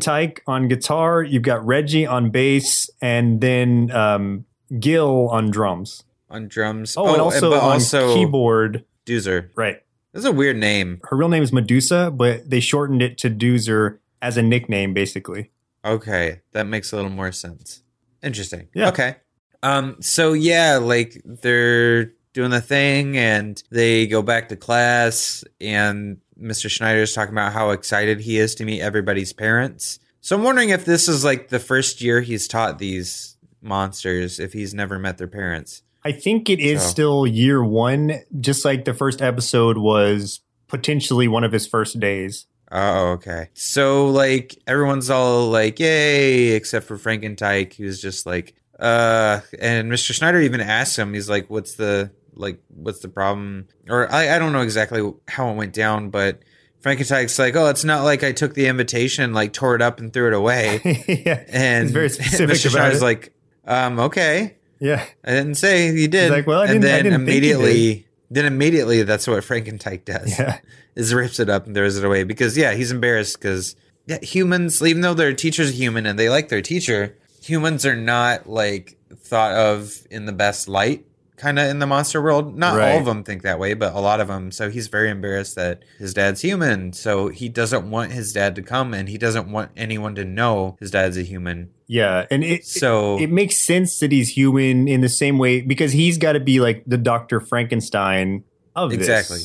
Tyke on guitar. You've got Reggie on bass, and then um, Gil on drums. On drums. Oh, and also on also keyboard. Doozer. Right. That's a weird name. Her real name is Medusa, but they shortened it to Doozer as a nickname, basically. Okay, that makes a little more sense. Interesting. Yeah. Okay. Um. So yeah, like they're doing the thing, and they go back to class, and Mr. Schneider's talking about how excited he is to meet everybody's parents. So I'm wondering if this is like the first year he's taught these monsters, if he's never met their parents. I think it is So- still year one, just like the first episode was potentially one of his first days. Oh, okay. So like everyone's all like, "Yay!" except for Frankentyke, who's just like, "Uh." And Mr. Schneider even asks him, he's like, "What's the like? What's the problem?" Or I I don't know exactly how it went down, but Frankentyke's like, "Oh, it's not like I took the invitation, like tore it up and threw it away." yeah, And He's very specific Mr. about Schneider's like, "Um, okay." yeah. I didn't say you did. like, "Well, I and didn't- I then didn't think you immediately, then immediately, that's what Frankentyke does. Yeah. is rips it up and throws it away because yeah, he's embarrassed because yeah, humans, even though their teacher's human and they like their teacher, humans are not like thought of in the best light. Kind of in the monster world, not Right. all of them think that way, but a lot of them. So he's very embarrassed that his dad's human. So he doesn't want his dad to come, and he doesn't want anyone to know his dad's a human. Yeah, and it So it makes sense that he's human in the same way because he's got to be like the Doctor Frankenstein of this. exactly,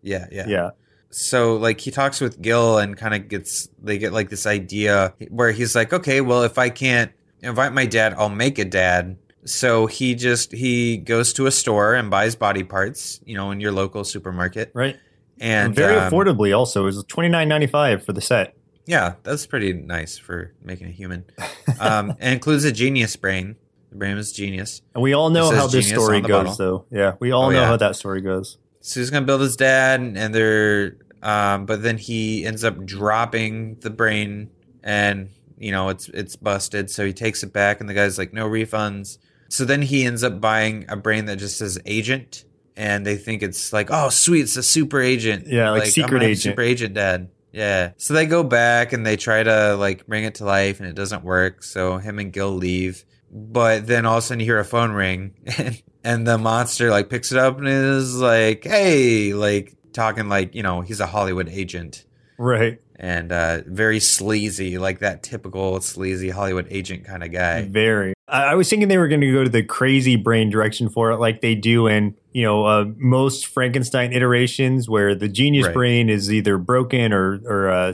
yeah, yeah, Yeah. so like he talks with Gil and kind of gets they get like this idea where he's like, okay, well if I can't invite my dad, I'll make a dad. So he just he goes to a store and buys body parts, you know, in your local supermarket, Right. and Very um, affordably also. It was twenty nine ninety five for the set. Yeah, that's pretty nice for making a human. Um, and includes a genius brain. The brain is genius. And we all know how this story goes bottle. though. Yeah. We all Oh, know yeah. how that story goes. So he's gonna build his dad, and they're, um, but then he ends up dropping the brain, and you know it's it's busted. So he takes it back, and the guy's like, no refunds. So then he ends up buying a brain that just says agent, and they think it's like, oh sweet, it's a super agent. Yeah, like I'm secret agent. super agent dad. Yeah. So they go back and they try to like bring it to life, and it doesn't work. So him and Gil leave. But then all of a sudden you hear a phone ring, and, and the monster like picks it up and is like, "Hey," like talking like you know he's a Hollywood agent Right. And uh, very sleazy, like that typical sleazy Hollywood agent kind of guy. Very. I, was thinking they were going to go to the crazy brain direction for it, like they do in you know uh, most Frankenstein iterations, where the genius Right. brain is either broken or or uh,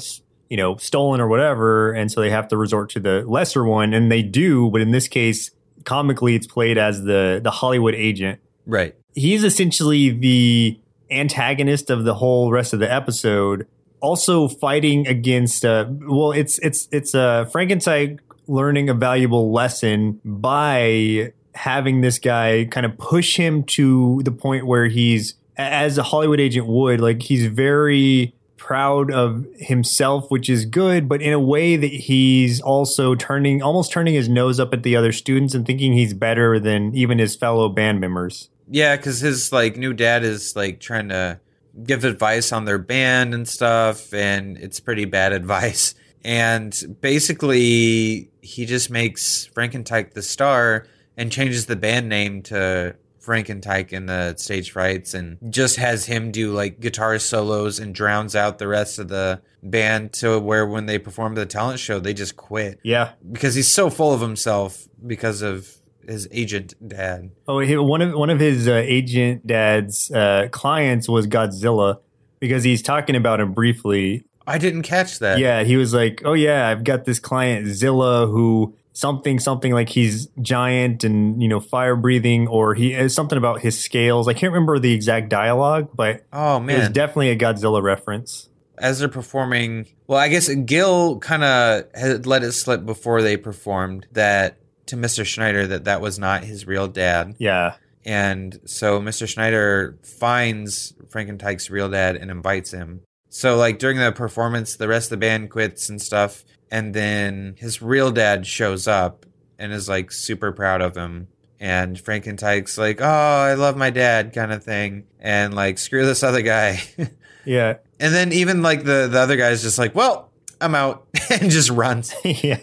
you know stolen or whatever, and so they have to resort to the lesser one, and they do. But in this case, comically, it's played as the the Hollywood agent. Right. He's essentially the antagonist of the whole rest of the episode. Also fighting against uh well it's it's it's uh Frankenstein learning a valuable lesson by having this guy kind of push him to the point where he's as a Hollywood agent would like he's very proud of himself which is good but in a way that he's also turning almost turning his nose up at the other students and thinking he's better than even his fellow band members. Yeah, because his like new dad is like trying to give advice on their band and stuff, and it's pretty bad advice. And basically, he just makes Frankentyke the star and changes the band name to Frankentyke in the stage frights, and just has him do like guitar solos and drowns out the rest of the band to where when they perform the talent show, they just quit yeah because he's so full of himself because of his agent dad. Oh, he, one of one of his uh, agent dad's uh, clients was Godzilla because he's talking about him briefly. I didn't catch that. Yeah, he was like, "Oh yeah, I've got this client Zilla who something something like he's giant and you know fire breathing, or he is something about his scales. I can't remember the exact dialogue, but Oh it was definitely a Godzilla reference. As they're performing, well, I guess Gil kind of had let it slip before they performed that to Mr. Schneider that that was not his real dad. Yeah, And so Mr. Schneider finds Frankentyke's real dad and invites him. So like during the performance, the rest of the band quits and stuff, and then his real dad shows up and is like super proud of him. And Frankentyke's like, "Oh, I love my dad," kind of thing, and like, "Screw this other guy." yeah, and then even like the the other guy's just like, "Well, I'm out," and just runs. yeah.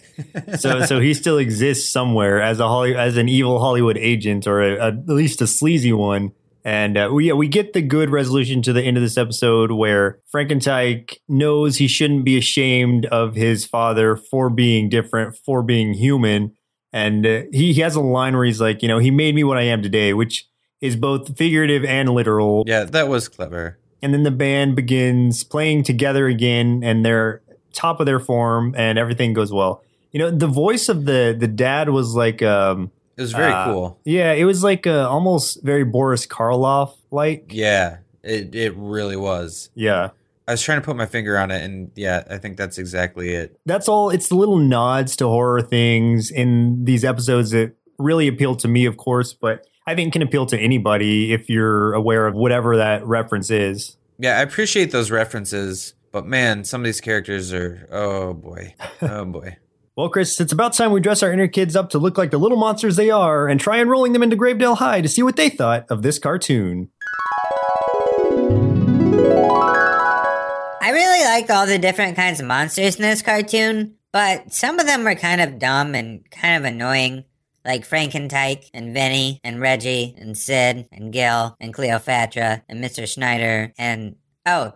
So so he still exists somewhere as a Holly, as an evil Hollywood agent or a, a, at least a sleazy one. And uh, we yeah, we get the good resolution to the end of this episode where Frankentyke knows he shouldn't be ashamed of his father for being different, for being human. And uh, he, he has a line where he's like, you know, he made me what I am today, which is both figurative and literal. Yeah, that was clever. And then the band begins playing together again, and they're top of their form, and everything goes well. You know, the voice of the the dad was like, um, It was very uh, cool. yeah, it was like uh, almost very Boris Karloff like. Yeah, it it really was. Yeah, I was trying to put my finger on it, and yeah, I think that's exactly it. that's all. It's the little nods to horror things in these episodes that really appeal to me, of course, but I think can appeal to anybody if you're aware of whatever that reference is. Yeah, I appreciate those references, but man, some of these characters are oh boy, oh boy. Well, Chris, it's about time we dress our inner kids up to look like the little monsters they are and try enrolling them into Gravedale High to see what they thought of this cartoon. I really like all the different kinds of monsters in this cartoon, but some of them are kind of dumb and kind of annoying. Like Frankentyke and Vinny and Reggie and Sid and Gil and Cleopatra and Mr. Schneider and oh,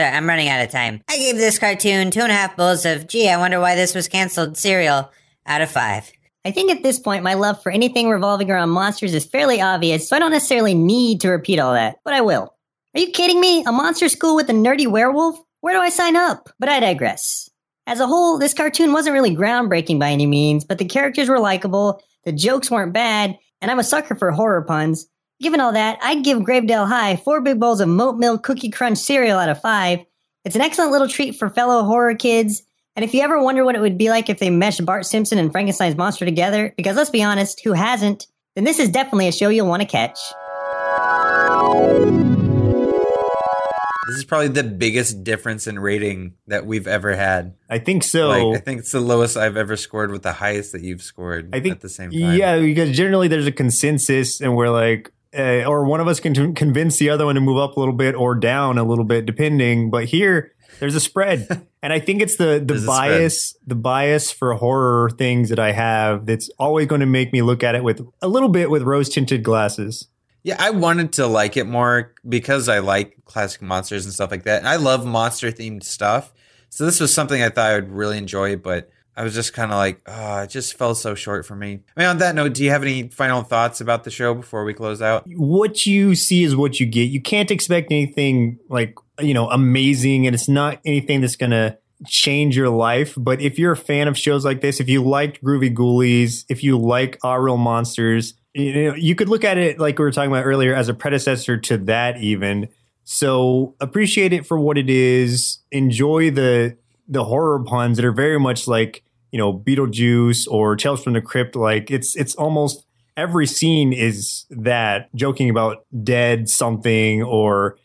sorry, I'm running out of time. I gave this cartoon two and a half bowls of gee, I wonder why this was canceled cereal out of five. I think at this point, my love for anything revolving around monsters is fairly obvious, so I don't necessarily need to repeat all that, but I will. Are you kidding me? A monster school with a nerdy werewolf? Where do I sign up? But I digress. As a whole, this cartoon wasn't really groundbreaking by any means, but the characters were likable, the jokes weren't bad, and I'm a sucker for horror puns. Given all that, I'd give Gravedale High four big bowls of Moat Milk Cookie Crunch cereal out of five. It's an excellent little treat for fellow horror kids. And if you ever wonder what it would be like if they meshed Bart Simpson and Frankenstein's monster together, because let's be honest, who hasn't? Then this is definitely a show you'll want to catch. This is probably the biggest difference in rating that we've ever had. I think so. Like, I think it's the lowest I've ever scored with the highest that you've scored I think at the same time. Yeah, because generally there's a consensus, and we're like, uh, or one of us can t- convince the other one to move up a little bit or down a little bit, depending. But here, there's a spread, and I think it's the the There's bias, the bias for horror things that I have that's always going to make me look at it with a little bit with rose tinted glasses. Yeah, I wanted to like it more because I like classic monsters and stuff like that. And I love monster themed stuff. So this was something I thought I would really enjoy, but I was just kind of like, oh, it just fell so short for me. I mean, on that note, do you have any final thoughts about the show before we close out? What you see is what you get. You can't expect anything like you know amazing, and it's not anything that's gonna change your life. But if you're a fan of shows like this, if you liked Groovie Goolies, if you like Aaahh!!! Real Monsters, you know you could look at it like we were talking about earlier as a predecessor to that even. So appreciate it for what it is. Enjoy the the horror puns that are very much like you know Beetlejuice or Tales from the Crypt. Like it's it's almost every scene is that joking about dead something or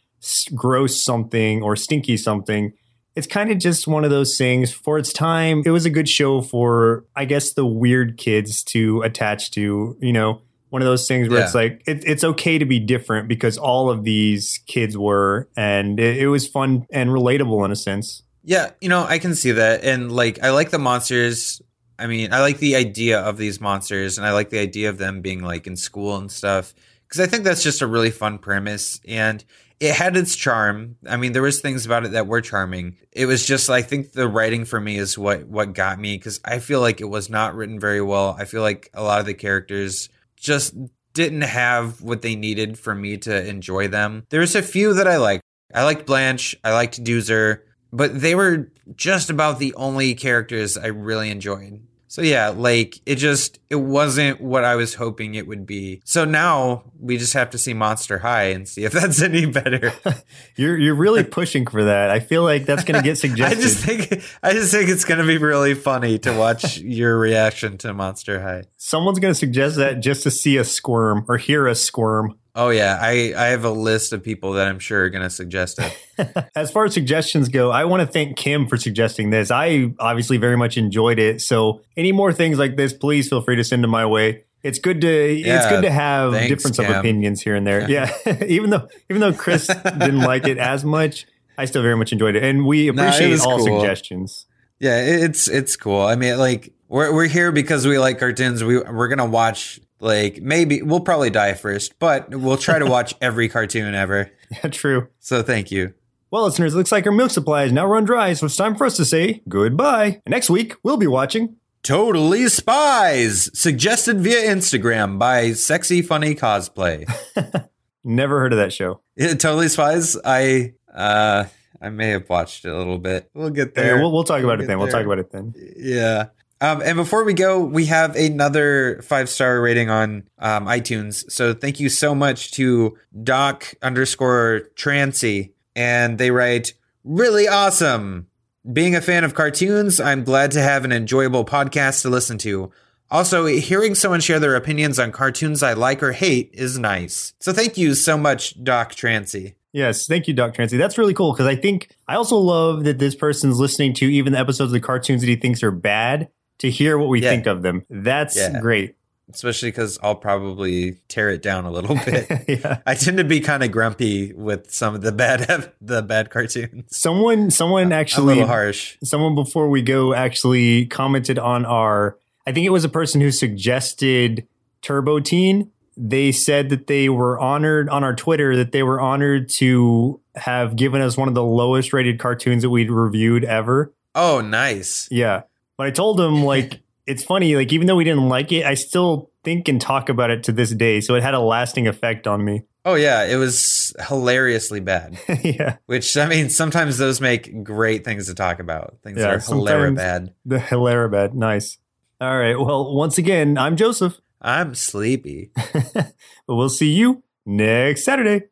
gross something or stinky something. It's kind of just one of those things for its time. It was a good show for, I guess, the weird kids to attach to, you know, one of those things where Yeah. it's like, it, it's okay to be different because all of these kids were, and it, it was fun and relatable in a sense. Yeah, you know, I can see that. And like, I like the monsters. I mean, I like the idea of these monsters and I like the idea of them being like in school and stuff. Cause I think that's just a really fun premise. And it had its charm. I mean, there was things about it that were charming. It was just, I think the writing for me is what, what got me. Cause I feel like it was not written very well. I feel like a lot of the characters just didn't have what they needed for me to enjoy them. There's a few that I like. I liked Blanche. I liked Doozer but they were just about the only characters I really enjoyed. So yeah, like it just it wasn't what I was hoping it would be. So now we just have to see Monster High and see if that's any better. You're you're really pushing for that. I feel like that's going to get suggested. I just think I just think it's gonna be really funny to watch your reaction to Monster High. Someone's going to suggest that just to see us squirm or hear us squirm. Oh yeah, I I have a list of people that I'm sure are gonna suggest it. As far as suggestions go, I want to thank Kim for suggesting this. I obviously very much enjoyed it. So any more things like this, please feel free to send them my way. It's good to it's good to have thanks, difference of opinions here and there. Yeah, even though even though Chris didn't like it as much, I still very much enjoyed it, and we appreciate was all cool. suggestions. Yeah, it's it's cool. I mean, like we're we're here because we like cartoons. We we're gonna watch like maybe we'll probably die first, but we'll try to watch every cartoon ever. Yeah, true. So thank you. Well, listeners, it looks like our milk supply is now run dry, so it's time for us to say goodbye. And next week, we'll be watching Totally Spies, suggested via Instagram by Sexy Funny Cosplay. Never heard of that show. Yeah, totally Spies. I uh I may have watched it a little bit. We'll get there. Yeah, we'll, we'll talk about it then. We'll talk about it then. Yeah. Um, and before we go, we have another five star rating on um, iTunes. So thank you so much to Doc underscore Trancy. And they write, really awesome. Being a fan of cartoons, I'm glad to have an enjoyable podcast to listen to. Also, hearing someone share their opinions on cartoons I like or hate is nice. So thank you so much, Doc Trancy. Yes, thank you, Doc Trancy. That's really cool because I think I also love that this person's listening to even the episodes of the cartoons that he thinks are bad to hear what we Yeah. think of them. That's Yeah. great. Especially because I'll probably tear it down a little bit. yeah. I tend to be kind of grumpy with some of the bad the bad cartoons. Someone, someone a actually, little harsh. someone before we go actually commented on our. I think it was a person who suggested Turbo Teen. They said that they were honored on our Twitter that they were honored to have given us one of the lowest rated cartoons that we'd reviewed ever. Oh, nice. Yeah. But I told him like it's funny, like even though we didn't like it, I still think and talk about it to this day. So it had a lasting effect on me. Oh yeah, it was hilariously bad. yeah, Which I mean, sometimes those make great things to talk about. Things Yeah, that are hilarious bad. the hilarious Hilarabad. Nice. All right. Well, once again, I'm Joseph, I'm sleepy. but we'll see you next Saturday.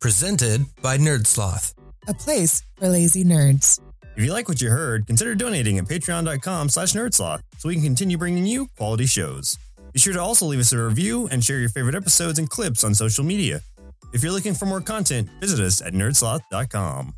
Presented by Nerdsloth. A place for lazy nerds. If you like what you heard, consider donating at patreon.com slash nerdsloth so we can continue bringing you quality shows. Be sure to also leave us a review and share your favorite episodes and clips on social media. If you're looking for more content, visit us at nerdsloth.com.